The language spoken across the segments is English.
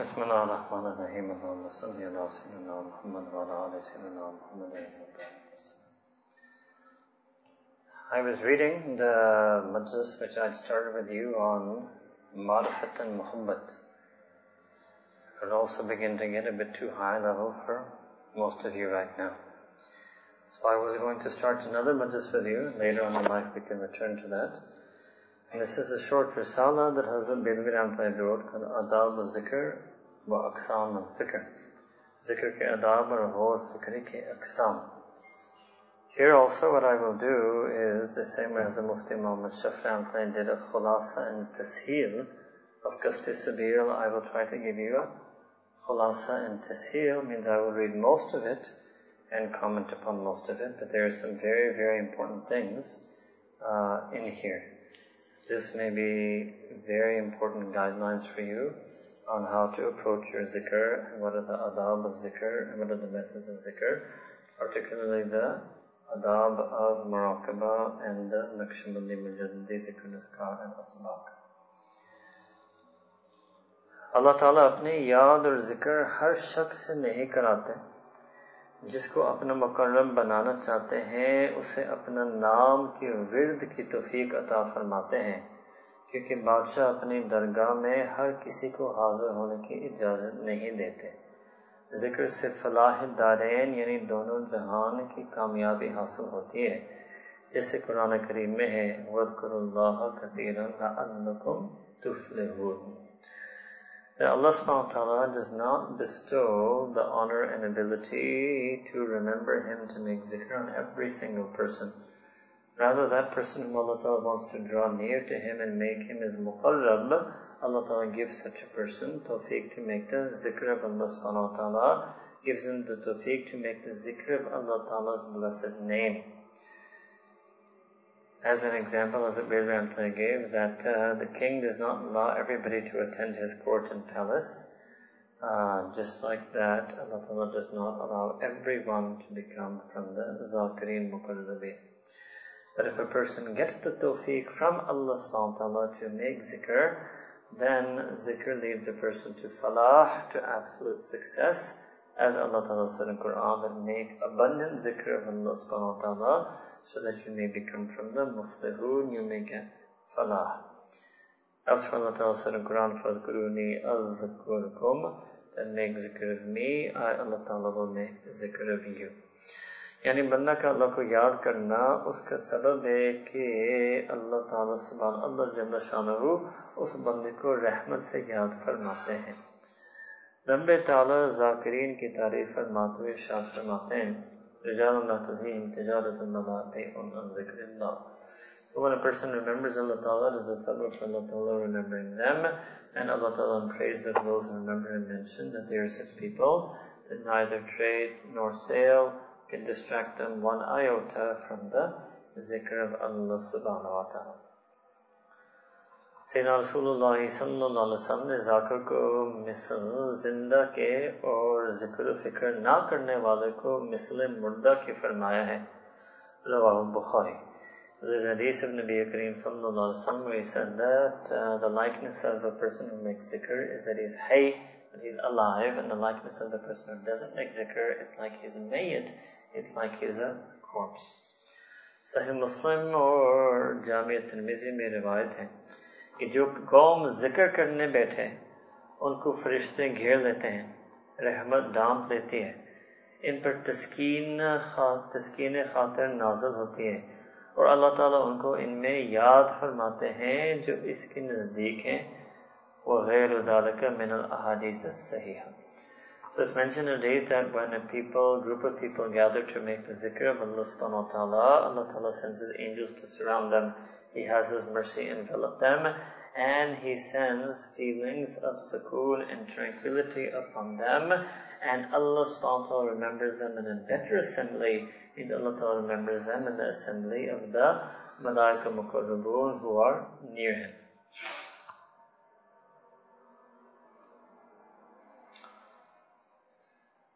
بسم الله الرحمن الرحيم اللهم صل على سيدنا محمد وعلى آل سيدنا محمد I was reading the majlis which I'd started with you on Marifat and Muhabbat. It could also begin to get a bit too high level for most of you right now. So I was going to start another majlis with you. Later on in life we can return to that. And this is a short risala that Hazrat Bedwi Ramtai wrote called Adab al-Zikr here also what I will do is the same way as the Mufti Muhammad Shafi Ramtai did a khulasa and tasheel of Qasti Sabil. I will try to give you a khulasa and tasheel means I will read most of it and comment upon most of it, but there are some very, very important things uh, in here. This may be very important guidelines for you on how to approach your zikr, what are the adab of zikr, and what are the methods of zikr, particularly the adab of muraqabah and the naqshbandi mujaddidi zikr nuskar and asbaq. اللہ تعالیٰ اپنی یاد اور ذکر ہر شخص سے نہیں کراتے جس کو اپنا مکرم بنانا چاہتے ہیں اسے اپنا نام کی ورد کی توفیق عطا فرماتے ہیں کیونکہ بادشاہ اپنی درگاہ میں ہر کسی کو حاضر ہونے کی اجازت نہیں دیتے۔ ذکر سے فلاح دارین یعنی دونوں جہان کی کامیابی حاصل ہوتی ہے۔ جیسے قرآن کریم میں ہے وَذْكُرُ اللَّهَ كَثِيرًا لَعَلَّكُمْ تُفْلِحُونَ Allah subhanahu wa ta'ala does not bestow the honor and ability to remember Him to make zikr on every single person. Rather, that person whom Allah ta'ala wants to draw near to Him and make him His muqarrab, Allah ta'ala gives such a person tawfiq to make the zikr of Allah subhanahu wa ta'ala, gives him the tawfiq to make the zikr of Allah ta'ala's blessed name. As an example, as Bilramta gave, that uh, the king does not allow everybody to attend his court and palace. Uh, just like that, Allah Ta'ala does not allow everyone to become from the Zakirin Muqarrabin. But if a person gets the tawfiq from Allah subhanahu wa ta'ala to make zikr, then zikr leads a person to falah, to absolute success, as Allah Ta'ala said in Quran, that make abundant zikr of Allah subhanahu wa ta'ala so that you may become from the muflihun, you may get falah. Elsewhere Allah Ta'ala said in Quran, فَذْكُرُونِي أَذْكُرْكُمْ Then make zikr of me, I Allah Ta'ala will make zikr of you. یعنی بندہ کا اللہ کو یاد کرنا اس کا سبب ہے کہ اللہ تعالیٰ سبحان اللہ جل شانہ اس بندے کو رحمت سے یاد فرماتے ہیں رب تعالیٰ ذاکرین کی تعریف فرماتے ہوئے شاد فرماتے ہیں رجال اللہ تلہیم تجارت اللہ پہ ان ذکر اللہ So when a person remembers Allah Ta'ala, it is the subject for Allah Ta'ala remembering them, and Allah Ta'ala in praise of those who remember and mention that they are such people that neither trade nor sale, can distract them one iota from the zikr of Allah Subhanahu wa Ta'ala. सैदा रसूलुल्लाह सल्लल्लाहु अलैहि वसल्लम ने जाकर को मिसल जिंदा के और जिक्र फिक्र ना करने वाले को मिसल मुर्दा की फरमाया है रवाह Bukhari There's a hadith of Nabi Kareem sallallahu alaihi wasallam where he said that uh, the likeness of a person who makes zikr is that he's hay, that he's alive, and the likeness of the person who doesn't make zikr is like he's mayit, It's like he's a corpse. صحیح مسلم اور جامعہ ترمیزی میں روایت ہے کہ جو قوم ذکر کرنے بیٹھے ان کو فرشتے گھیر لیتے ہیں، رحمت ڈانپ لیتی ہے۔ ان پر تسکین خاطر تسکین خاطر نازل ہوتی ہے۔ اور اللہ تعالیٰ ان کو ان میں یاد فرماتے ہیں جو اس کے نزدیک ہیں۔ وہ غیر ادارکہ من صحیح ہے So it's mentioned in hadith that when a people, group of people gather to make the zikr of Allah subhanahu wa ta'ala, Allah ta'ala sends His angels to surround them. He has His mercy envelop them, and He sends feelings of sukoon and tranquility upon them, and Allah subhanahu wa ta'ala remembers them in a better assembly, means Allah ta'ala remembers them in the assembly of the Malaika Muqarrabun who are near Him.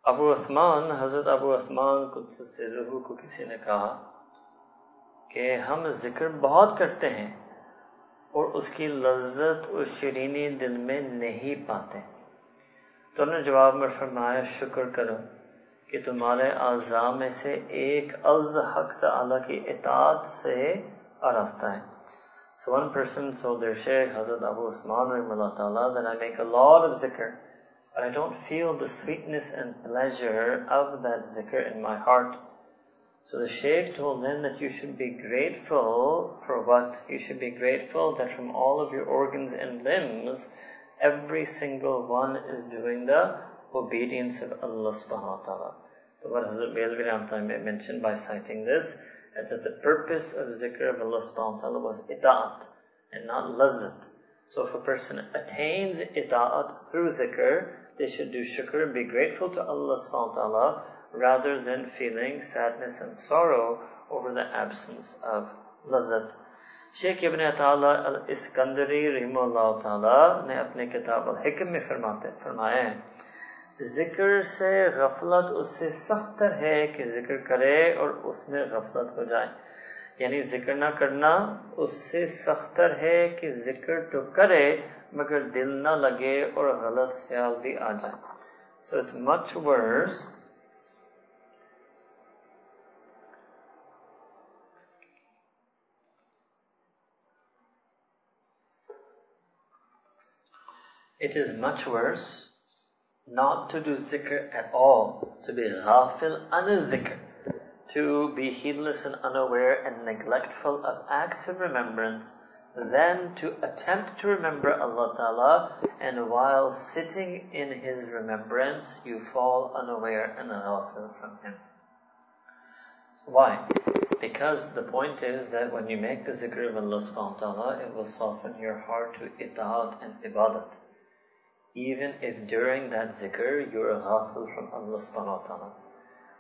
ابو عثمان حضرت ابو عثمان قدس سے روح کو کسی نے کہا کہ ہم ذکر بہت کرتے ہیں اور اس کی لذت اور شیرینی دل میں نہیں پاتے تو انہوں نے جواب میں فرمایا شکر کرو کہ تمہارے اعضاء میں سے ایک عز حق تعالی کی اطاعت سے آراستہ ہے سو one پرسن سو در شیخ حضرت ابو عثمان رحمہ اللہ تعالیٰ, then I make a lot. But I don't feel the sweetness and pleasure of that zikr in my heart. So the Shaykh told him that you should be grateful for what? You should be grateful that from all of your organs and limbs, every single one is doing the obedience of Allah subhanahu wa ta'ala. So what Hazrat Belvi mentioned by citing this is that the purpose of zikr of Allah subhanahu wa ta'ala was ita'at and not lazat. So if a person attains ita'at through zikr, they should do shukr, be grateful to Allah subhanahu wa ta'ala, rather than feeling sadness and sorrow over the absence of لذت شیخ ابن الاسکندری رحمہ اللہ تعالی نے اپنے کتاب الحکم میں فرماتے فرمایا ذکر سے غفلت اس سے سختر ہے کہ ذکر کرے اور اس میں غفلت ہو جائے۔ یعنی ذکر نہ کرنا اس سے سختر ہے کہ ذکر تو کرے मगर दिल ना लगे और गलत ख्याल भी आ जाए so it's much worse It is much worse not to do zikr at all, to be ghafil an dhikr, to be heedless and unaware and neglectful of acts of remembrance, than to attempt to remember Allah Ta'ala and while sitting in His remembrance you fall unaware and ghafil from Him. Why? Because the point is that when you make the zikr of Allah subhanahu wa ta'ala, it will soften your heart to itaat and ibadat even if during that zikr you're ghafil from Allah subhanahu wa ta'ala.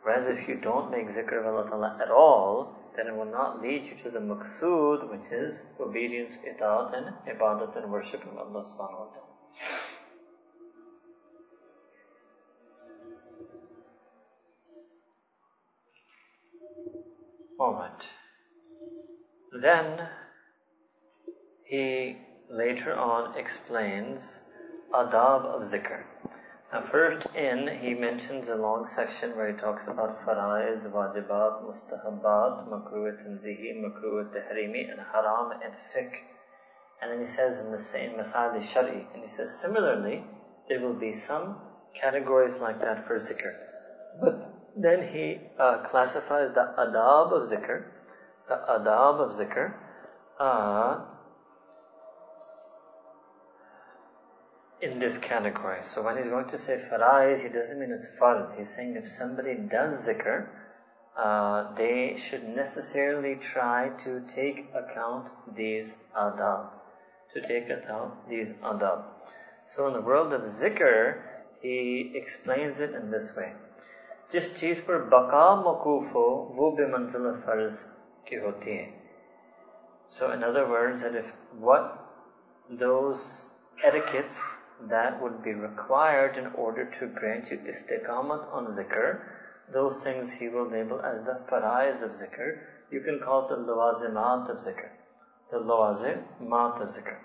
Whereas if you don't make zikr of Allah ta'ala at all, then it will not lead you to the maqsood, which is obedience, itaat, and ibadat and worship of Allah subhanahu wa ta'ala. Alright. Then he later on explains adab of zikr. Now, first in, he mentions a long section where he talks about faraiz, wajibat, mustahabbat, makruh tanzihi, makruh tahrimi, and haram and fiqh. And then he says in the same masail shari, and he says similarly, there will be some categories like that for zikr. But then he uh, classifies the adab of zikr, the adab of zikr, uh, in this category. So when he's going to say faraiz, he doesn't mean it's fard. He's saying if somebody does zikr, uh, they should necessarily try to take account these adab. To take account these adab. So in the world of zikr, he explains it in this way. जिस चीज पर बका मकूफ हो वो बेमंजिल फर्ज की होती है So in other words, that if what those etiquettes that would be required in order to grant you istiqamat on zikr, those things he will label as the faraiz of zikr. You can call it the lawazimat of zikr. The lawazimat of zikr.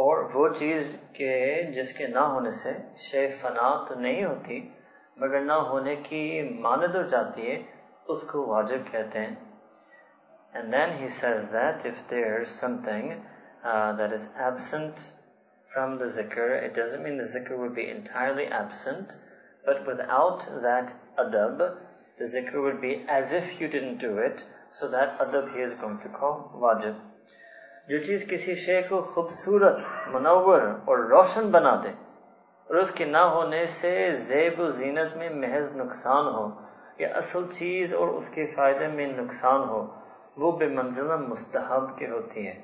और वो चीज के जिसके ना होने से शे फना तो नहीं होती मगर ना होने की मानद हो जाती है उसको वाजिब कहते हैं and then he says that if there's something uh, that is absent from the zikr, it doesn't mean the zikr would be entirely absent, but without that adab, the zikr would be as if you didn't do it, so that adab he is going to call wajib. जो चीज किसी शे को खूबसूरत मुनवर और रोशन बना दे और उसके ना होने से जेब जीनत में महज नुकसान हो या असल चीज और उसके फायदे में नुकसान हो वो बेमंजिला मुस्तहब के होती है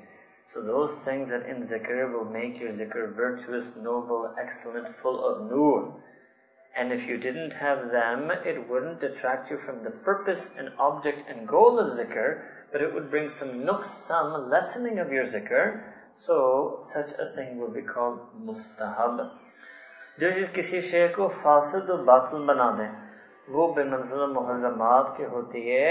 So those things that in zikr will make your zikr virtuous, noble, excellent, full of nur. And if you didn't have them, it wouldn't detract you from the purpose and object and goal of zikr, but it would bring some nooks, some lessening of your zikr. So such a thing would be called mustahab. जो किसी शे को फासद और बातिल बना दे वो बेमंजिल मुहर्रमात के होती है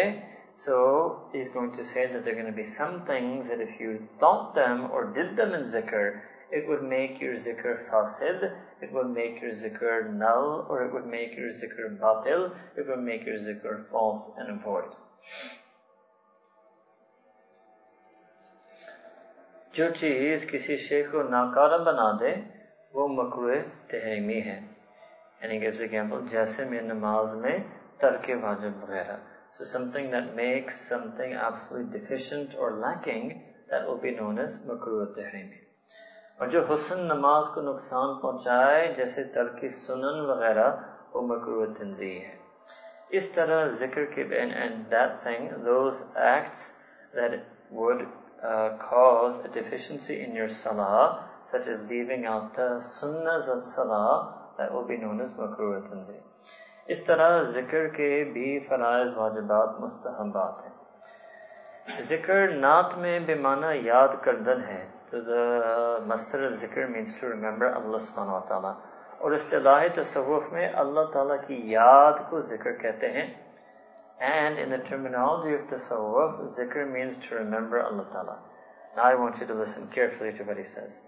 so he's going to say that there are going to be some things that if you thought them or did them in zikr, it would make your zikr fasid, it would make your zikr null, or it would make your zikr batil, it would make your zikr false and void. जो चीज किसी शे को नाकारा बना दे वो मकरू तहरीमी है यानी गिव्स एग्जांपल जैसे में नमाज में तर्क वाजिब वगैरह so something that makes something absolutely deficient or lacking that will be known as makruh tahrim और जो हुसन नमाज को नुकसान पहुंचाए जैसे तरकी सुनन वगैरह वो मकरू तंजी है इस तरह जिक्र के and that thing those acts that would uh, cause a deficiency in your salah, such as leaving out the sunnahs of salah, that will be known as makruh tanzi. اس طرح ذکر کے بھی فرائض واجبات مستحبات ہیں ذکر نعت میں بے معنی یاد کردن ہے تو مستر ذکر مینس ٹو ریمبر اللہ سبحانہ و تعالیٰ اور اصطلاحی تصوف میں اللہ تعالیٰ کی یاد کو ذکر کہتے ہیں and in the terminology of tasawwuf, zikr means to remember Allah Ta'ala. Now I want you to listen carefully to what he says.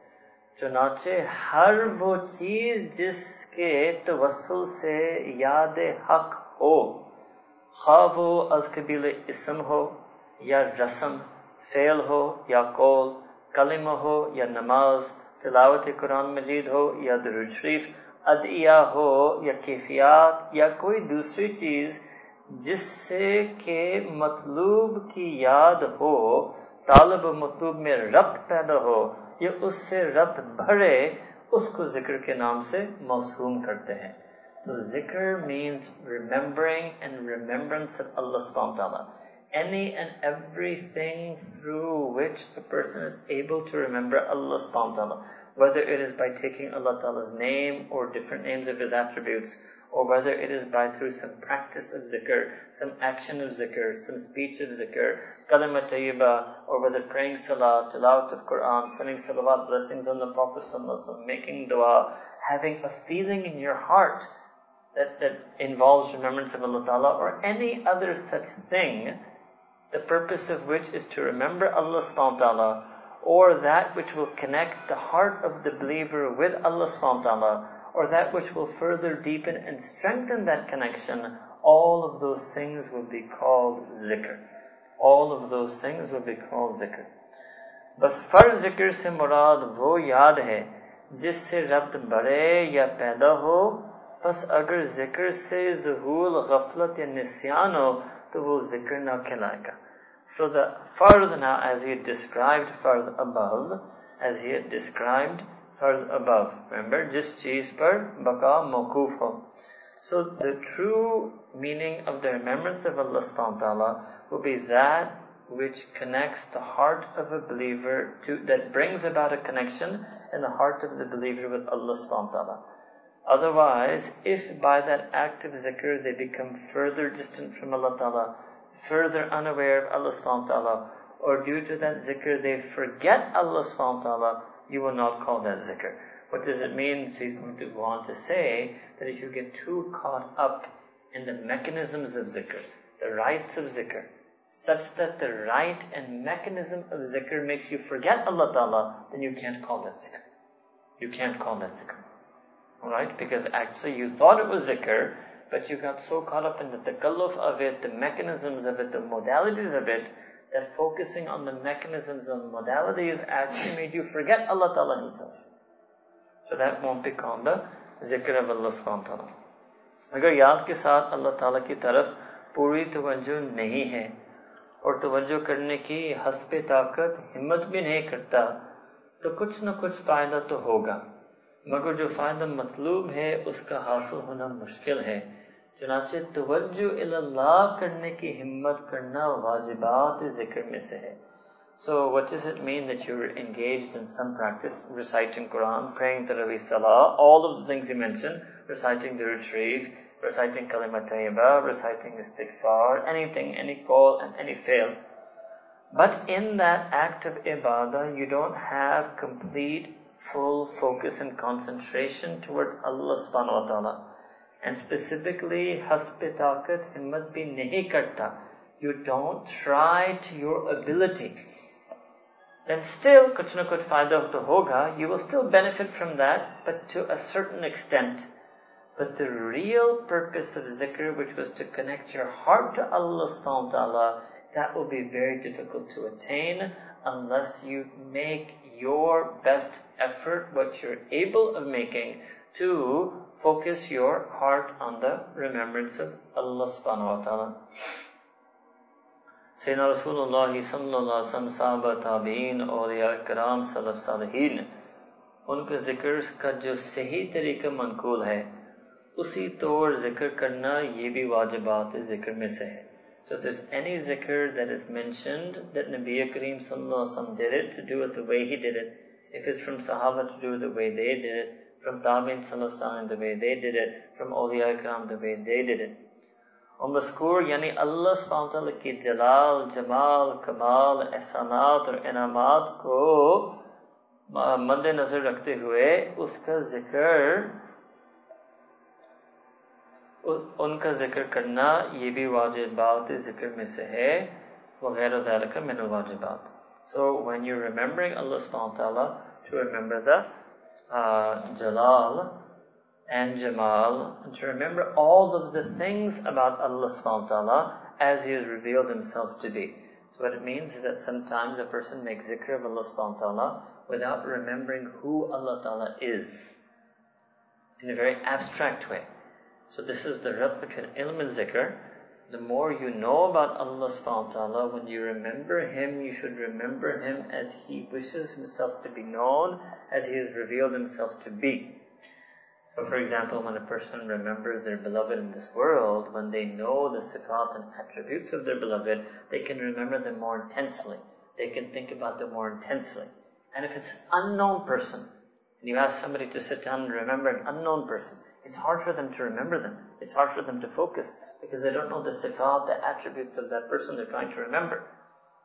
چنانچہ ہر وہ چیز جس کے توسل سے یاد حق ہو خواب و از قبیل اسم ہو یا رسم، فعل ہو یا قول، کلمہ ہو یا نماز، تلاوت قرآن مجید ہو یا شریف، ادعیہ ہو یا کیفیات یا کوئی دوسری چیز جس سے کہ مطلوب کی یاد ہو، طالب مطلوب میں ربط پیدا ہو، یا اس سے ربط بھرے، اس کو ذکر کے نام سے موسوم کرتے ہیں تو ذکر means remembering and remembrance of Allah سبحانہ تعالیٰ any and everything through which a person is able to remember Allah subhanahu wa ta'ala. Whether it is by taking Allah Ta'ala's name or different names of His attributes, or whether it is by through some practice of zikr, some action of zikr, some speech of zikr, kalima tayyiba, or whether praying salah, tilawat of Quran, sending salawat, blessings on the Prophet making dua, having a feeling in your heart that, that involves remembrance of Allah Ta'ala, or any other such thing, the purpose of which is to remember Allah subhanahu wa ta'ala or that which will connect the heart of the believer with Allah subhanahu wa ta'ala, or that which will further deepen and strengthen that connection, all of those things will be called zikr. All of those things will be called zikr. बस फर्ज जिक्र से मुराद वो याद है जिससे रब्त बढ़े या पैदा हो बस अगर जिक्र से जहूल गफलत या निस्यान हो तो वो जिक्र ना खिलाएगा so the further now, as he described further above, as he had described further above. Remember, just cheese per baka mokufo. So the true meaning of the remembrance of Allah subhanahu wa ta'ala will be that which connects the heart of a believer to, that brings about a connection in the heart of the believer with Allah subhanahu wa ta'ala. Otherwise, if by that act of zikr they become further distant from Allah ta'ala, further unaware of Allah subhanahu wa ta'ala, or due to that zikr they forget Allah subhanahu wa ta'ala, you will not call that zikr. What does it mean? So he's going to go on to say that if you get too caught up in the mechanisms of zikr, the rites of zikr, such that the rite and mechanism of zikr makes you forget Allah Ta'ala, then you can't call that zikr. You can't call that zikr. Alright? Because actually you thought it was zikr, but you got so caught up in the takalluf of it, the mechanisms of it, the modalities of it, that focusing on the mechanisms and modalities actually made you forget Allah Ta'ala Himself. So that won't be called the zikr of Allah subhanahu wa ta'ala. अगर याद के साथ अल्लाह ताला की तरफ पूरी तवज्जो नहीं है और तवज्जो करने की हसब ताकत हिम्मत भी नहीं करता तो कुछ न कुछ फायदा तो होगा मगर जो फायदा मतलूब है उसका हासिल होना मुश्किल है चुनाचे तवज्जो अल्लाह करने की हिम्मत करना वाजिबात जिक्र में से है So what does it mean that you're engaged in some practice, reciting Quran, praying Tarawih Salah, all of the things you mentioned, reciting the Sharif, reciting Kalimat Tayyibah, reciting Istighfar, anything, any call and any fail. But in that act of ibadah, you don't have complete, full focus and concentration towards Allah subhanahu wa ta'ala. And specifically, hasbe taqat himmat bhi nahi karta. You don't try to your ability. then still kuch na kuch fayda to hoga, you will still benefit from that, but to a certain extent. But the real purpose of zikr, which was to connect your heart to Allah subhanahu wa ta'ala, that will be very difficult to attain unless you make your best effort, what you're able of making, to focus your heart on the remembrance of Allah subhanahu wa ta'ala. Sayyidina Rasulullah sallallahu alayhi wa sallam وسلم صحابہ تابعین اولیاء کرام صلف ان کے ذکر کا جو صحیح طریقہ منقول ہے اسی طور ذکر کرنا یہ بھی واجبات ذکر میں سے ہے So if there's any zikr that is mentioned that Nabi Kareem sallallahu did it, to do it the way he did it. If it's from Sahaba to do it the way they did it, from Tabi'in sallallahu the way they did it, from Awliya Ikram the way they did it. और मस्कूर यानी अल्लाह सुबहान की जलाल जमाल कमाल एहसानात और इनामात को मद्देनजर रखते हुए उसका जिक्र उनका जिक्र करना ये भी वाजिबात जिक्र में से है वगैरह का मिन वाजिबात So when you're remembering Allah subhanahu wa ta'ala, to remember the uh, Jalal and Jamal, and to remember all of the things about Allah subhanahu wa ta'ala as He has revealed Himself to be. So what it means is that sometimes a person makes zikr of Allah subhanahu wa ta'ala without remembering who Allah ta'ala is in a very abstract way. So this is the replicate ilm and zikr. The more you know about Allah subhanahu wa ta'ala, when you remember Him, you should remember Him as He wishes Himself to be known, as He has revealed Himself to be. So for example, when a person remembers their beloved in this world, when they know the sifat and attributes of their beloved, they can remember them more intensely. They can think about them more intensely. And if it's an unknown person, and you ask somebody to sit down and remember an unknown person, it's hard for them to remember them. It's hard for them to focus because they don't know the sifat, the attributes of that person they're trying to remember.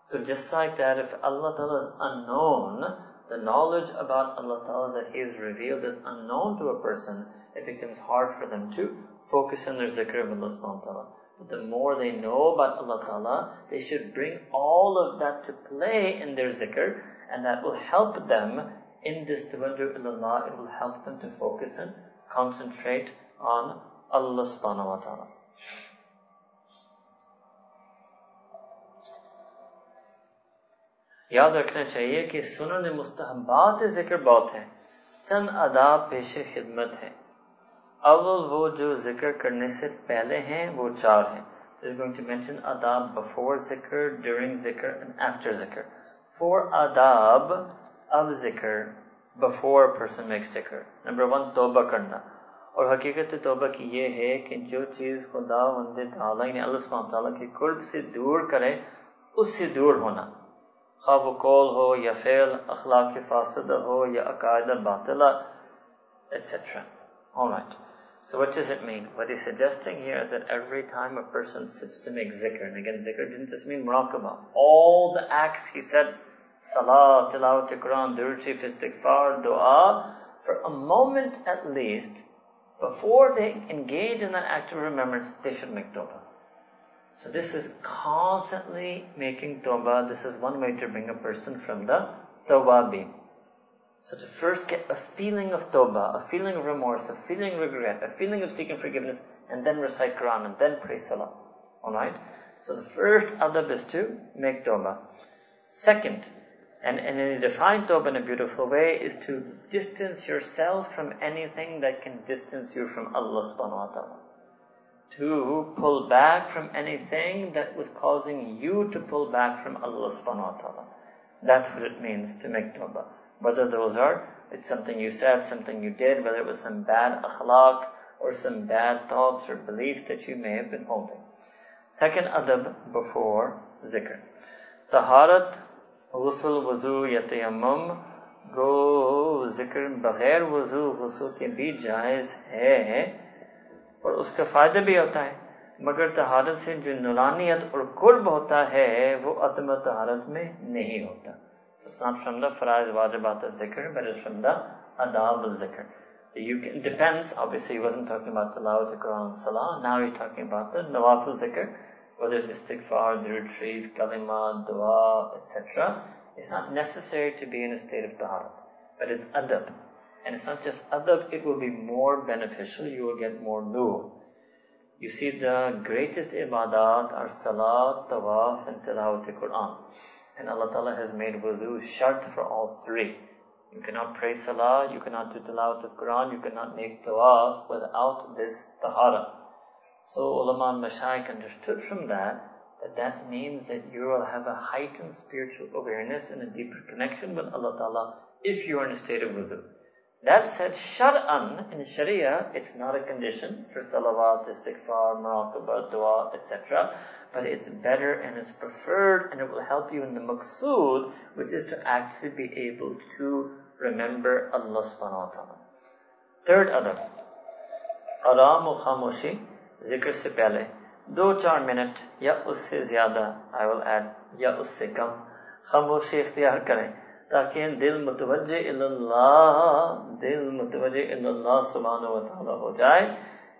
So just like that, if Allah Ta'ala is unknown, the knowledge about Allah Ta'ala that He has revealed is unknown to a person, it becomes hard for them to focus on their zikr of Allah subhanahu wa ta'ala. But the more they know about Allah Ta'ala, they should bring all of that to play in their zikr, and that will help them in this Tawajjuh ilallah, it will help them to focus and concentrate on Allah subhanahu wa ta'ala. یاد رکھنا چاہیے کہ سنن مستحبات ذکر بہت ہیں چند آداب پیش خدمت ہیں اول وہ جو ذکر کرنے سے پہلے ہیں وہ چار ہیں There's going to mention آداب before ذکر during ذکر and after ذکر فور آداب of ذکر کرنا. اور حقیقت یہ ہے کہ جو چیز خدا کے دور کرے، اس سے دور ہونا۔ خواب ویل اخلاق فاسد ہو یا عقائد salah, tilawat, Quran, durud istighfar, dua, for a moment at least, before they engage in that act of remembrance, they should make tawbah. So this is constantly making tawbah. This is one way to bring a person from the tawbah. So to first get a feeling of tawbah, a feeling of remorse, a feeling of regret, a feeling of seeking forgiveness, and then recite Quran, and then pray Salah. Alright? So the first adab is to make tawbah. Second, and, and in a defined tawbah in a beautiful way is to distance yourself from anything that can distance you from Allah subhanahu wa ta'ala. To pull back from anything that was causing you to pull back from Allah subhanahu wa ta'ala. That's what it means to make tawbah. Whether those are, it's something you said, something you did, whether it was some bad akhlaq or some bad thoughts or beliefs that you may have been holding. Second adab before zikr. Taharat غسل وضو یا تیمم گو ذکر بغیر وضو غسل کے بھی جائز ہے۔ اور اس کا فائدہ بھی ہوتا ہے۔ مگر تہارت سے جو نولانیت اور قرب ہوتا ہے وہ عدم تہارت میں نہیں ہوتا۔ شمدہ فرائض واجبات ذکر بل شمدہ adab ذکر۔ Zikr. You can, depends, obviously he wasn't talking about tilawat al-Quran and salah, now he's talking about the zikr. Whether it's istighfar, the retreat, kalima, dua, etc. It's not necessary to be in a state of taharat, but it's adab. And it's not just adab, it will be more beneficial, you will get more nur. You see, the greatest ibadat are salat, tawaf, and tilawat Quran. And Allah Ta'ala has made wudu shart for all three. You cannot pray salah, you cannot do tilawat of Quran, you cannot make tawaf without this tahara. So ulama and mashayikh understood from that that that means that you will have a heightened spiritual awareness and a deeper connection with Allah Ta'ala if you are in a state of wudu. That said, shar'an, in sharia, it's not a condition for salawat, istighfar, muraqabah, dua, etc. But it's better and it's preferred and it will help you in the maqsood, which is to actually be able to remember Allah subhanahu wa ta'ala. Third adab. ذکر سے پہلے دو چار minute یا اس سے زیادہ I will add یا اس سے کم خاموشی اختیار کریں تاکہ دل متوجہ اللہ دل متوجہ اللہ سبحانہ و تعالی ہو جائے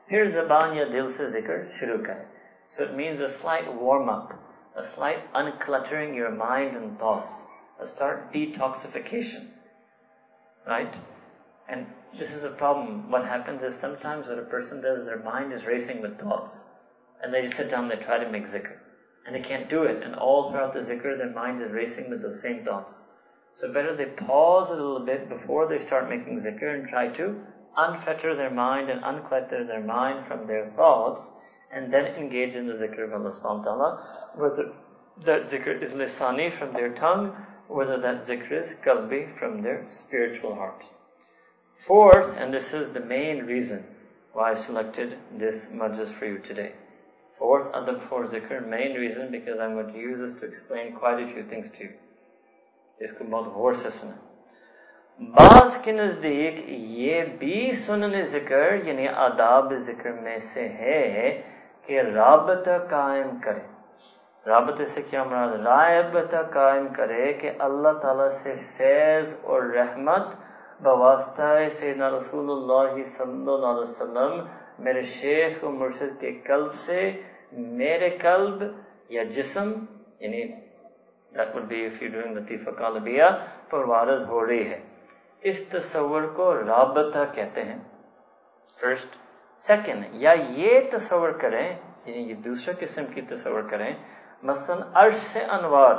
پھر زبان یا دل سے ذکر شروع کریں So it means a slight warm up, a slight uncluttering your mind and thoughts, a start detoxification, right? And this is a problem. What happens is sometimes what a person does, their mind is racing with thoughts. And they sit down, they try to make zikr. And they can't do it. And all throughout the zikr, their mind is racing with those same thoughts. So better they pause a little bit before they start making zikr and try to unfetter their mind and unclutter their mind from their thoughts and then engage in the zikr of Allah subhanahu wa ta'ala, whether that zikr is lisani from their tongue, whether that zikr is qalbi from their spiritual heart. Fourth, and this is the main reason why I selected this majlis for you today. Fourth, adab for zikr, main reason because I'm going to use this to explain quite a few things to you. This could be the horse sunnah. بعض کے نزدیک یہ بھی سنن ذکر یعنی آداب ذکر میں سے ہے کہ رابطہ قائم کرے رابطے سے کیا مراد رابطہ قائم کرے کہ اللہ تعالیٰ سے فیض اور رحمت بواسطہ سیدنا رسول اللہ صلی اللہ علیہ وسلم میرے شیخ و مرشد کے قلب سے میرے قلب یا جسم یعنی that would be if you're doing لطیفہ کالبیہ پر وارد ہو رہی ہے۔ اس تصور کو رابطہ کہتے ہیں۔ First. Second یا یہ تصور کریں یعنی یہ دوسرا قسم کی تصور کریں، مثلا عرش سے انوار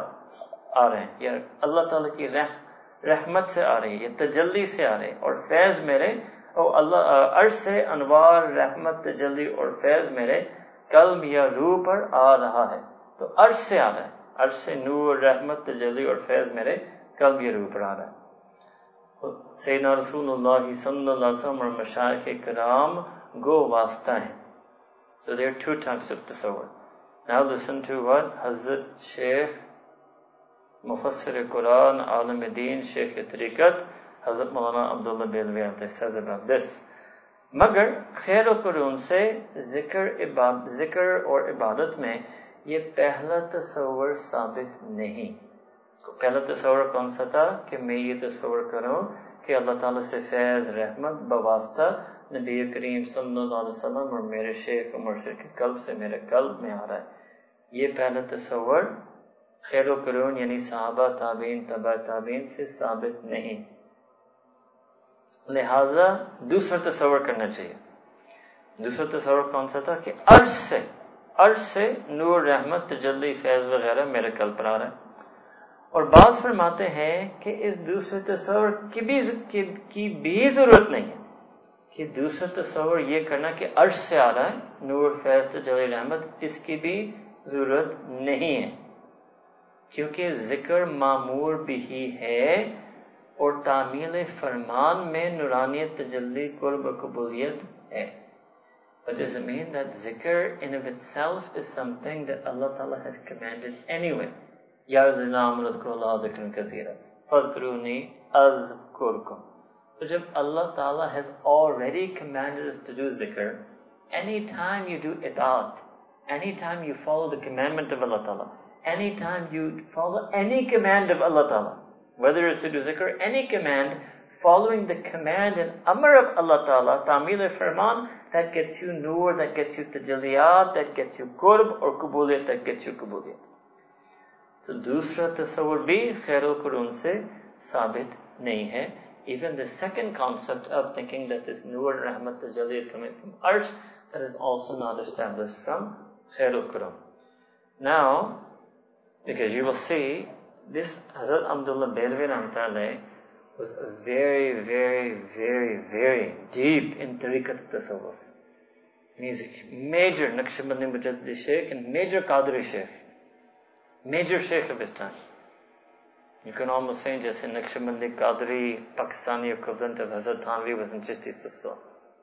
آ رہے ہیں، یا اللہ تعالیٰ کی رحمت رحمت سے آ رہی ہے تجلی سے آ رہی ہے، اور فیض میرے، او اللہ، عرش سے انوار، رحمت، تجلی اور فیض میرے قلم یا روح پر آ رہا ہے۔ تو عرش سے آ رہا ہے، عرش سے نور، رحمت، تجلی اور فیض میرے قلم یا روح پر آ رہا ہے۔ سیدنا رسول اللہ صلی اللہ علیہ وسلم اور مشاعر کے کرام گو واسطہ ہیں۔ So there are two types of tasawwur. Now listen to what حضرت شیخ مفسر Quran, alim din, şeyh tarikat Hazret Mevlana Abdullah Belviyatı says about دس مگر خیر و قرون سے ذکر عباد ذکر اور عبادت میں یہ پہلا تصور ثابت نہیں۔ پہلا تصور کون سا تھا کہ میں یہ تصور کروں کہ اللہ تعالیٰ سے فیض رحمت بواسطہ نبی کریم صلی اللہ علیہ وسلم اور میرے شیخ عمر شیخ کے قلب سے میرے قلب میں آ رہا ہے۔ یہ پہلا تصور خیر و قرون یعنی صحابہ، تابعین، تبع تابعین سے ثابت نہیں۔ لہذا دوسرا تصور کرنا چاہیے۔ دوسرا تصور کون سا تھا کہ عرض سے عرض سے نور، رحمت، تجلی، فیض وغیرہ میرے کل پر آ رہا ہے۔ اور بعض فرماتے ہیں کہ اس دوسرے تصور کی بھی کی بھی ضرورت نہیں ہے۔ کہ دوسرا تصور یہ کرنا کہ عرض سے آ رہا ہے، نور، فیض، تجلی، رحمت، اس کی بھی ضرورت نہیں ہے۔ क्योंकि जिक्र मामूर भी है और तामील फरमान में नूरानियत तजल्ली कुर्ब कबूलियत है But does it mean that zikr in of itself is something that Allah Ta'ala has commanded anyway? Ya Fadkuruni azkurkum. So jab Allah Ta'ala has already commanded us to do zikr, anytime you do itaat, anytime you follow the commandment of Allah Ta'ala, anytime you follow any command of Allah Ta'ala, whether it's to do zikr, any command, following the command and amr of Allah Ta'ala, tamil firman, that gets you nur, that gets you tajalliyyat, that gets you qurb or kubuliyat, that gets you kubuliyat. So, दूसरा तस्वुर भी khairul करून se sabit nahi hai. even the second concept of thinking that this nur and rahmat tajalli is coming from arsh, that is also not established from Khairul Qurun. Now, because you will see, this Hazrat Abdullah Belvi Ramtale was very, very, very, very deep in Tariqat Tasawwuf. He's a major Naqshbandi Mujaddidi Sheikh and major Qadri Sheikh. Major Sheikh of his time. You can almost say just in Naqshbandi Qadri, Pakistani equivalent of Hazrat Thanvi was in Chishti Sasso.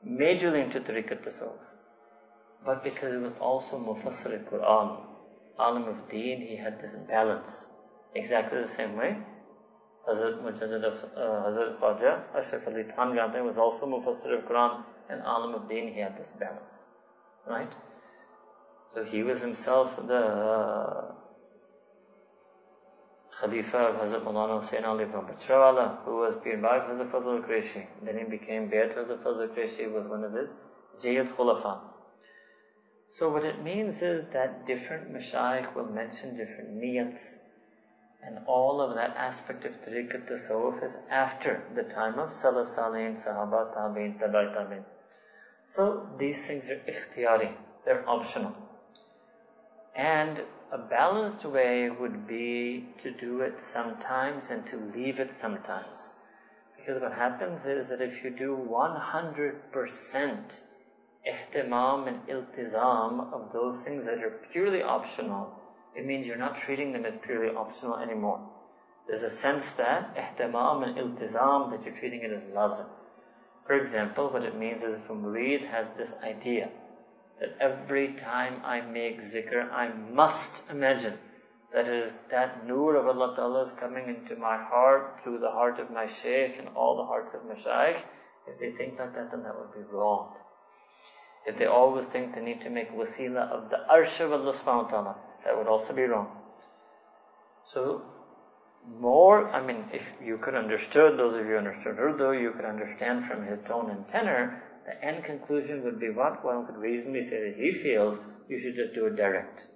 Majorly into Tariqat Tasawwuf. But because it was also Mufassir Quran, Alim of Deen, he had this balance. Exactly the same way. Hazrat Mujaddid of uh, Hazrat Khwaja, Ashraf Ali Thanvi was also Mufassir of Quran and Alim of Deen, he had this balance. Right? So he was himself the uh, Khalifa of Hazrat Maulana Hussain Ali ibn Bachrawala, who was Pir Bhai Hazrat Fazl Qureshi. Then he became Bayat Hazrat Fazl Qureshi, he was one of his Jayyid Khulafa. So what it means is that different mashayikh will mention different niyats, and all of that aspect of tariqat tasawwuf is after the time of Salaf Salihin, Sahaba, Tabi'in, Tabai Tabi'in. So these things are ikhtiyari, they're optional. And a balanced way would be to do it sometimes and to leave it sometimes. Because what happens is that if you do 100% ihtimam and iltizam of those things that are purely optional, it means you're not treating them as purely optional anymore. There's a sense that ihtimam and iltizam, that you're treating it as lazim. For example, what it means is if a murid has this idea that every time I make zikr, I must imagine that is that nur of Allah Ta'ala is coming into my heart through the heart of my shaykh and all the hearts of mashaykh. If they think like that, then that would be wrong. If they always think they need to make wasila of the arsh of Allah subhanahu wa ta'ala, that would also be wrong. So, more, I mean, if you could understood, those of you who understood Urdu, you could understand from his tone and tenor the end conclusion would be what one could reasonably say that he feels you should just do it direct.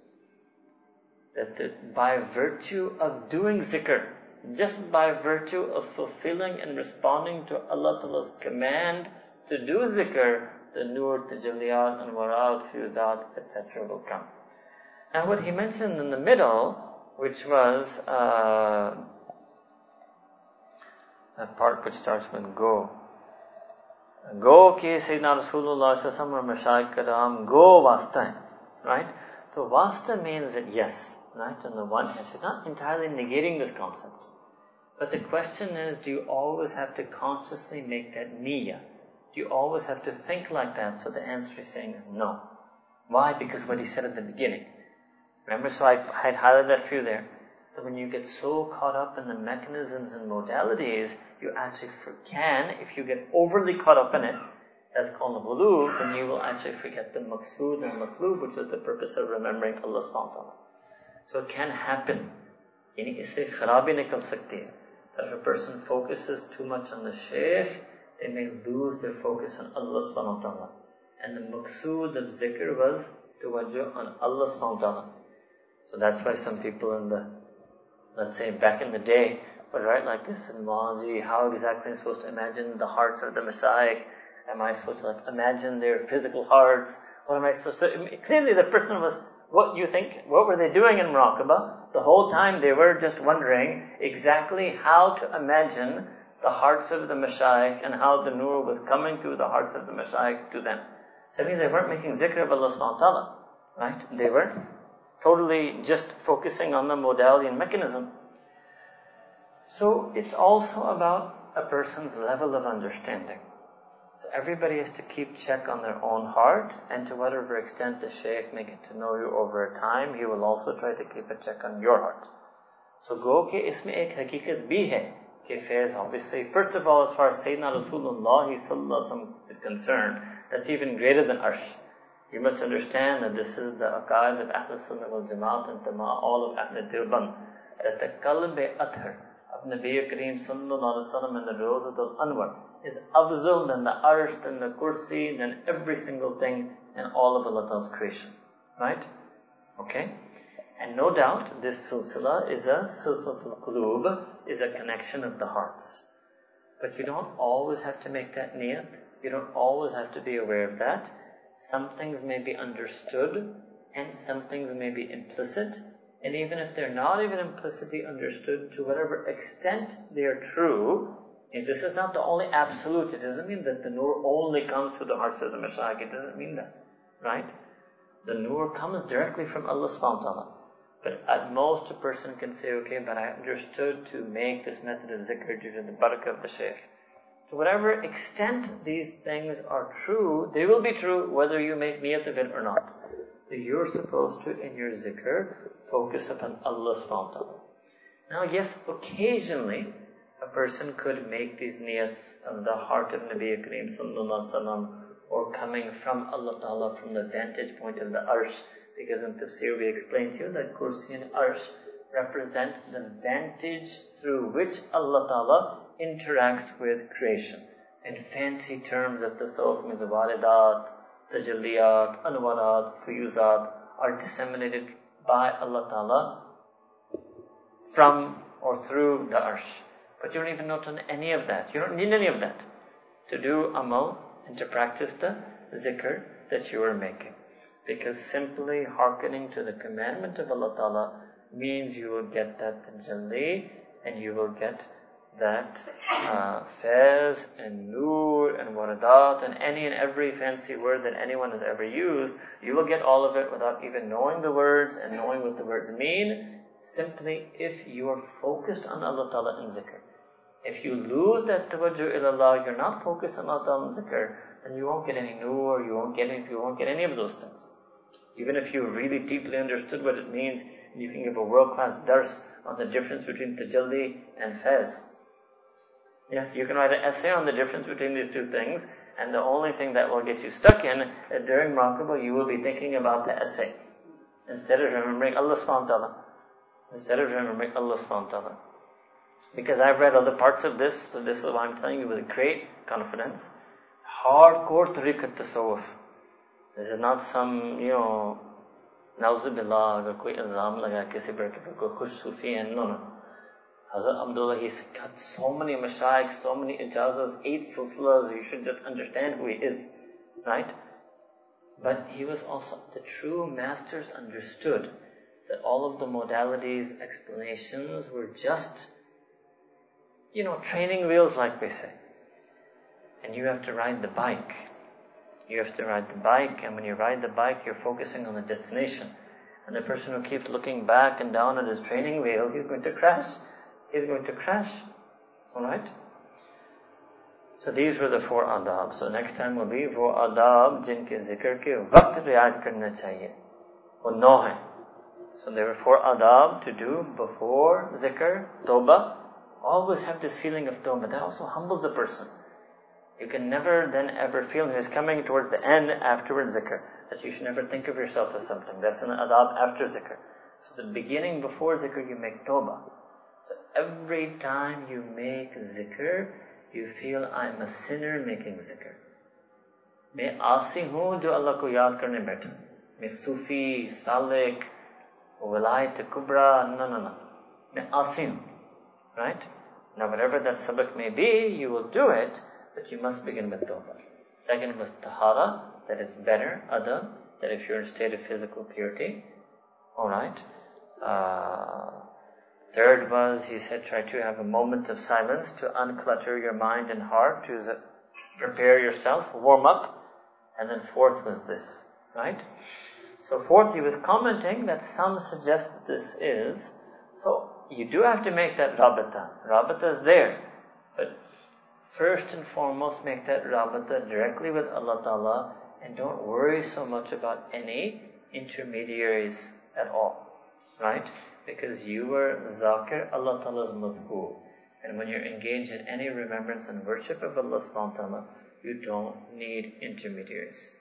That the, by virtue of doing zikr, just by virtue of fulfilling and responding to Allah Ta'ala's command to do zikr, the nur, and warat, fuzat, etc. will come. And what he mentioned in the middle, which was uh, a part which starts with go, Go ki Sayyidina Rasulullah or Mashayikh Karam, go vasta right? So vasta means that yes, right? On the one hand, it's not entirely negating this concept. But the question is, do you always have to consciously make that niyyah? You always have to think like that. So the answer he's saying is no. Why? Because what he said at the beginning. Remember, so I had highlighted that for you there. That when you get so caught up in the mechanisms and modalities, you actually can, if you get overly caught up in it, that's called ghulub, then you will actually forget the maqsood and maqlub, which is the purpose of remembering Allah subhanahu wa ta'ala. So it can happen. Yani isse kharabi nikal sakti. That if a person focuses too much on the shaykh, they may lose their focus on Allah subhanahu wa ta'ala. And the maqsood of zikr was tawajjuh on Allah subhanahu wa ta'ala. So that's why some people in the let's say back in the day, would write like this in Malanji, how exactly am I supposed to imagine the hearts of the Mashaykh? Am I supposed to like imagine their physical hearts? What am I supposed to? Clearly, the person was what you think. What were they doing in Muraqabah? The whole time they were just wondering exactly how to imagine the hearts of the Mashaykh and how the Nur was coming through the hearts of the Mashaykh to them. So it means they weren't making zikr of Allah subhanahu wa ta'ala, right? They were totally just focusing on the modality and mechanism. So it's also about a person's level of understanding. So everybody has to keep check on their own heart, and to whatever extent the Shaykh may get to know you over time, he will also try to keep a check on your heart. So go ke isme ek hakikat bhi hai, ke faiz obviously, first of all, as far as Sayyidina Rasulullah is concerned, that's even greater than arsh. You must understand that this is the aqaid of Ahl Sunnah wal Jamaat and Tama, all of Ahl Deoband, that the qalb e athar of Nabi Kareem sallallahu alaihi wasallam and the Rawzat al-Anwar is afzal than the arsh, than the kursi, than every single thing in all of Allah Ta'ala's creation. Right? Okay? And no doubt, this silsila is a silsilatul qulub, is a connection of the hearts. But you don't always have to make that niyat. You don't always have to be aware of that. Some things may be understood, and some things may be implicit. And even if they're not even implicitly understood, to whatever extent they are true, is this is not the only absolute. It doesn't mean that the nur only comes through the hearts of the Mashaykh. It doesn't mean that. Right? The nur comes directly from Allah subhanahu wa ta'ala. But at most a person can say, okay, but I understood to make this method of zikr due to the barakah of the shaykh. To whatever extent these things are true, they will be true whether you make niyat of it or not. You're supposed to, in your zikr, focus upon Allah subhanahu wa ta'ala. Now yes, occasionally, a person could make these niyats of the heart of Nabi Kareem sallallahu or coming from Allah Ta'ala from the vantage point of the arsh because in tafsir we explained to you that kursi and arsh represent the vantage through which Allah Ta'ala interacts with creation. In fancy terms of tasawwuf means walidat, tajalliyat, anwarat, fuyuzat are disseminated by Allah Ta'ala from or through the arsh. But you don't even note any of that. You don't need any of that to do amal and to practice the zikr that you are making. Because simply hearkening to the commandment of Allah Ta'ala means you will get that tajalli and you will get that uh, faiz and nur and waradat and any and every fancy word that anyone has ever used, you will get all of it without even knowing the words and knowing what the words mean, simply if you are focused on Allah Ta'ala in zikr. If you lose that tawajjuh ilallah, you're not focused on Allah Ta'ala in zikr, then you won't get any nur, you won't get any, you won't get any of those things. Even if you really deeply understood what it means, you can give a world-class dars on the difference between tajalli and faiz. Yes, you can write an essay on the difference between these two things, and the only thing that will get you stuck in, that during Muraqabah you will be thinking about the essay, instead of remembering Allah subhanahu wa ta'ala. Instead of remembering Allah subhanahu wa ta'ala. Because I've read other parts of this, so this is why I'm telling you with great confidence hardcore tariqat tasawwuf. This is not some, you know, nauzubillah, agar koi ilzam laga kisi par koi khush sufi and no, no. Hazrat Abdullah, he's got so many mashayikh, so many ijazas, eight silsilas, you should just understand who he is, right? But he was also, the true masters understood that all of the modalities, explanations were just, you know, training wheels like we say and you have to ride the bike. You have to ride the bike, and when you ride the bike, you're focusing on the destination. And the person who keeps looking back and down at his training wheel, he's going to crash. He's going to crash. Alright? So these were the four adab. So next time will be four adab jinke zikr ke waqt riyad karna chahiye. वो नौ हैं. So there were four adab to do before zikr, tawbah. Always have this feeling of tawbah. That also humbles a person. You can never then ever feel it is coming towards the end afterwards zikr. That you should never think of yourself as something. That's an adab after zikr. So the beginning before zikr you make tawbah. So every time you make zikr, you feel I'm a sinner making zikr. मैं आसी हूँ जो अल्लाह को याद करने बैठा मैं सूफी सालिक विलायत kubra, no no no मैं आसी हूँ right now whatever that sabak may be you will do it but you must begin with tawbah. Second was tahara, that is better, adab, that if you're in a state of physical purity, alright. Uh, third was, he said, try to have a moment of silence to unclutter your mind and heart, to prepare yourself, warm up. And then fourth was this, right? So fourth, he was commenting that some suggest this is, so you do have to make that rabata. Rabata is there. First and foremost make that rabata directly with Allah Ta'ala and don't worry so much about any intermediaries at all. Right? Because you are zakir Allah Ta'ala's. And when you're engaged in any remembrance and worship of Allah subhanahu ta'ala, you don't need intermediaries.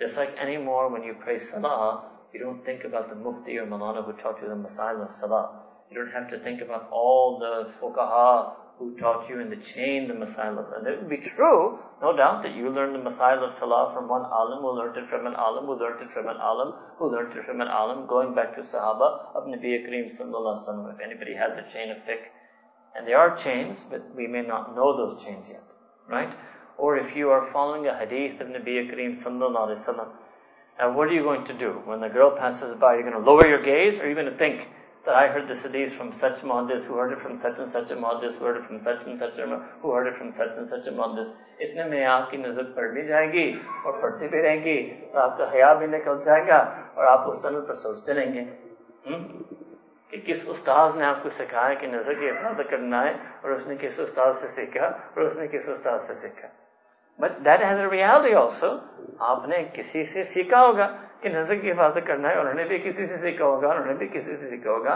Just like anymore when you pray salah, you don't think about the mufti or maulana who taught you the masail of salah. You don't have to think about all the fuqaha who taught you in the chain the Masail of, and it would be true, no doubt, that you learned the Masail of Salah from one alim who learned it from an alim, who learned it from an alim, who learned it from an alim, going back to Sahaba of Nabi Kareem Sallallahu Alaihi Wasallam. If anybody has a chain of fiqh, and there are chains, but we may not know those chains yet, right? Or if you are following a hadith of Nabi Kareem Sallallahu Alaihi Wasallam, and what are you going to do? When the girl passes by, you're going to lower your gaze, or are you going to think, that I heard this hadith from such muhaddis, who heard it from such and such a muhaddis, who heard it from such and such a who heard it from such and such a muhaddis. اتنے میں آپ کی نظر پڑ بھی جائے گی اور پڑھتی بھی رہے گی اور آپ کا حیا بھی نکل جائے گا اور آپ اس سند پر سوچتے رہیں گے کہ کس استاذ نے آپ کو سکھایا کہ نظر کی حفاظت کرنا ہے اور اس نے کس استاد سے سیکھا اور اس نے کس استاد سے سیکھا but that has a reality also آپ نے کسی سے سیکھا ہوگا کہ نظر کی حفاظت کرنا ہے، انہوں نے بھی کسی سے سیکھا ہوگا، انہوں نے بھی کسی سے سیکھا ہوگا،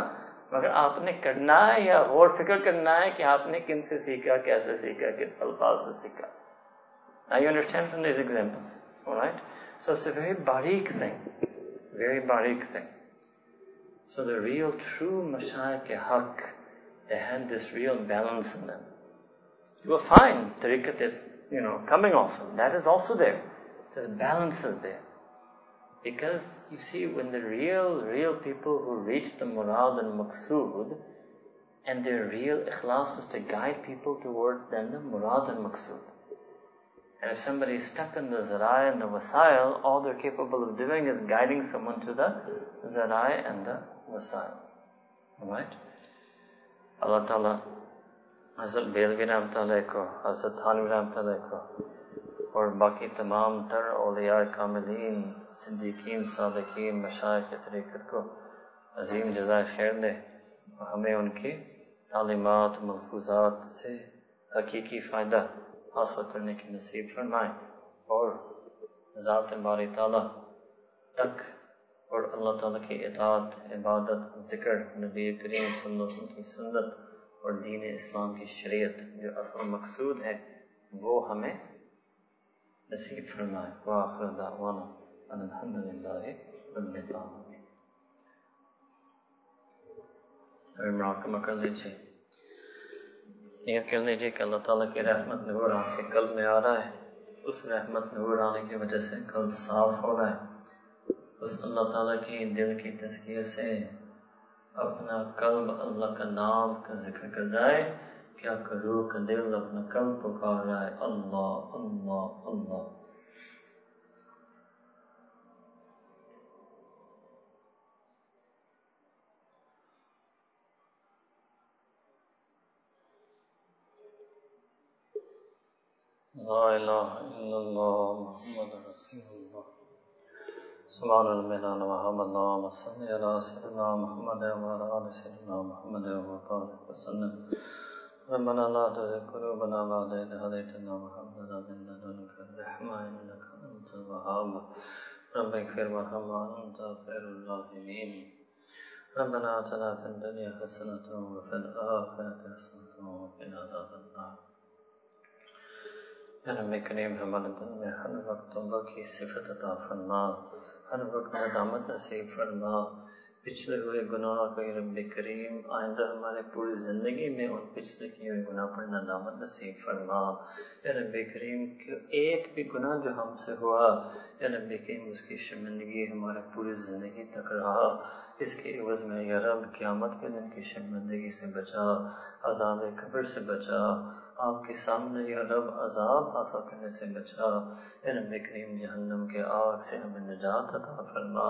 مگر آپ نے کرنا ہے یا غور فکر کرنا ہے کہ آپ نے کن سے سیکھا، کیسے سیکھا، کس الفاظ سے سیکھا۔ I understand from these example right so it's a very باریک تھنگ ویری باریک thing so the real true مشاع کے حق they have this real balance in them you fine طریقے you know coming also that is also there this balance is there Because you see, when the real, real people who reach the murad and maqsood, and their real ikhlas was to guide people towards then the murad and maqsood. And if somebody is stuck in the zarai and the wasail, all they're capable of doing is guiding someone to the zarai and the wasail. Alright? Allah Ta'ala, Hazrat Dehlvi Ramtalai ko, Hazrat Thanvi اور باقی تمام تر اولیاء کاملین، صدیقین، صادقین، مشائق طریقت کو عظیم جزائے خیر دے۔ ہمیں ان کی تعلیمات، ملفوظات سے حقیقی فائدہ حاصل کرنے کی نصیب فرمائیں اور ذات باری تعالیٰ تک اور اللہ تعالیٰ کی اطاعت، عبادت، ذکر، نبی کریم صلی کی سنت اور دین اسلام کی شریعت جو اصل مقصود ہے، وہ ہمیں نصیب فرمائے وآخر دعوانا ان الحمد للہ رب العالمین اور مراقبہ کر لیجیے نیت کر لیجیے کہ اللہ تعالیٰ کی رحمت نور آپ کے قلب میں آ رہا ہے اس رحمت نور آنے کی وجہ سے قلب صاف ہو رہا ہے اس اللہ تعالیٰ کی دل کی تذکیر سے اپنا قلب اللہ کا نام کا ذکر کر رہا ہے کیا کروں کہ دل اپنا کل پکار رہا ہے۔ اللہ اللہ اللہ۔ لا الہ الا اللہ محمد رسول اللہ سبحان المنان وحمد اللہم صلی اللہ علیہ وسلم محمد وعلا علیہ وسلم محمد وبارک وسلم. ربنا لا تزغ قلوبنا بعد إذ هديتنا وهب لنا من لدنك الرحمة إنك أنت الوهاب رب اغفر وارحم وأنت خير الراحمين ربنا آتنا في الدنيا حسنة وفي الآخرة حسنة وقنا عذاب النار या रब करीम हमारे दिल में हर वक्त तौबा की सिफत अता फरमा हर वक्त नदामत नसीब फरमा پچھلے ہوئے گناہ کا رب کریم آئندہ ہمارے پوری زندگی میں ان پچھلے کیے ہوئے گناہ پر ندامت نصیب فرما۔ یا رب کریم، کہ ایک بھی گناہ جو ہم سے ہوا، یا رب کریم، اس کی شرمندگی ہمارے پوری زندگی تک رہا۔ اس کے عوض میں یا رب قیامت کے دن کی شرمندگی سے بچا، عذاب قبر سے بچا۔ آپ کے سامنے یا رب عذاب حاصل کرنے سے بچا۔ اے رب کریم، جہنم کے آگ سے ہمیں نجات عطا فرما۔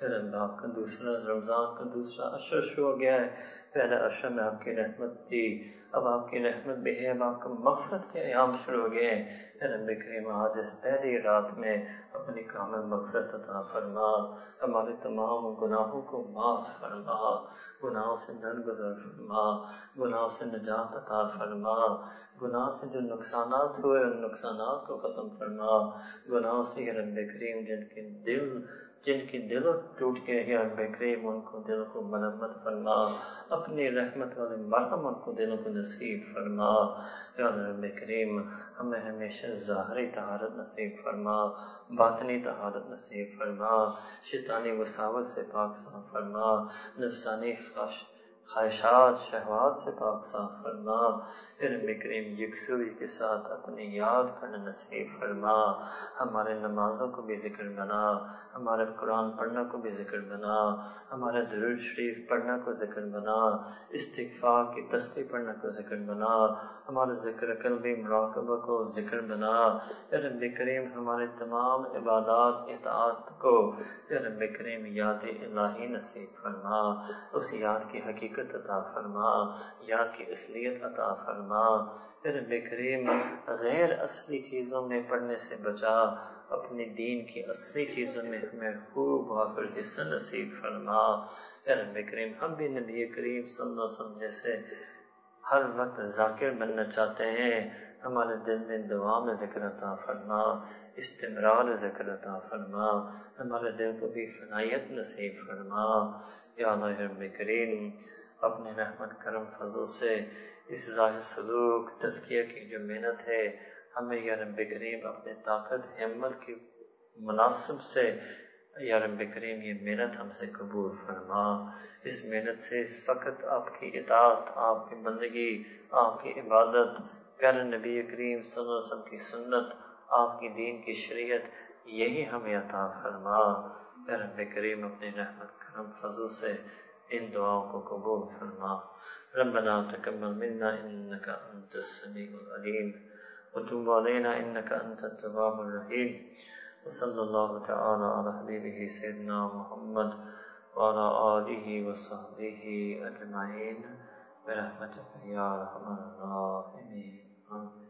اے رب، آپ کا دوسرا رمضان کا دوسرا عشر شروع ہو گیا ہے۔ پہلا عرشہ میں آپ کی رحمت تھی، اب آپ کی رحمت بھی ہے، اب آپ کا مغفرت کے ایام شروع ہو گئے ہیں۔ رب کریم، آج اس پہلی رات میں اپنی کامل مغفرت عطا فرما، ہمارے تمام گناہوں کو معاف فرما، گناہوں سے در گزر فرما، گناہوں سے نجات عطا فرما گناہ سے جو نقصانات ہوئے ان نقصانات کو ختم فرما۔ گناہوں سے رب کریم، جن کے دل جن کی دل ٹوٹ گئے ہیں اور بے کریم ان کو دل کو مرمت فرما، اپنی رحمت والے مرحم ان کو دلوں کو نصیب فرما۔ یا رب کریم، ہمیں ہمیشہ ظاہری تہارت نصیب فرما، باطنی تہارت نصیب فرما۔ شیطانی وساوت سے پاک صاف فرما۔ نفسانی خواہش خواہشات، شہوات سے پاک صاف فرما۔ علم کریم یکسوئی کے ساتھ اپنی یاد کرنا نصیب فرما۔ ہمارے نمازوں کو بھی ذکر بنا۔ ہمارے قرآن پڑھنا کو بھی ذکر بنا۔ ہمارے درود شریف پڑھنا کو ذکر بنا۔ استقفا کی تصویر پڑھنا کو ذکر بنا۔ ہمارے ذکر قلبی مراقبہ کو ذکر بنا۔ رب کریم ہمارے تمام عبادات، اطاعت کو رب کریم یاد الہی نصیب فرما۔ اس یاد کی حقیقت مغفرت عطا فرما، یا کی اصلیت عطا فرما۔ رب کریم غیر اصلی چیزوں میں پڑھنے سے بچا اپنے دین کی اصلی چیزوں میں ہمیں خوب وافر حصہ نصیب فرما۔ رب کریم ہم بھی نبی کریم صلی اللہ علیہ جیسے ہر وقت ذاکر بننا چاہتے ہیں۔ ہمارے دل میں دعا میں ذکر عطا فرما، استمرار ذکر عطا فرما۔ ہمارے دل کو بھی فنائیت نصیب فرما۔ یا اللہ رب کریم اپنے رحمت کرم فضل سے اس راہ سلوک تذکیہ کی جو محنت ہے، ہمیں یا رب کریم اپنے طاقت، ہمت کے مناسب سے یا رب کریم یہ محنت ہم سے قبول فرما۔ اس محنت سے اس وقت آپ کی اطاعت، آپ کی بندگی، آپ کی عبادت، پیارے نبی کریم صلی اللہ علیہ وسلم کی سنت، آپ کی دین کی شریعت، یہی ہمیں عطا فرما۔ رب کریم اپنے رحمت کرم فضل سے ان الدعاء قبول حلما ربنا تقبل منا إنك أنت السميع العليم. وتب علينا إنك أنت التواب الرحيم. وصلى الله تعالى على حبيبه سيدنا محمد وعلى آله وصحبه أجمعين. برحمتك يا أرحم الراحمين. آمين.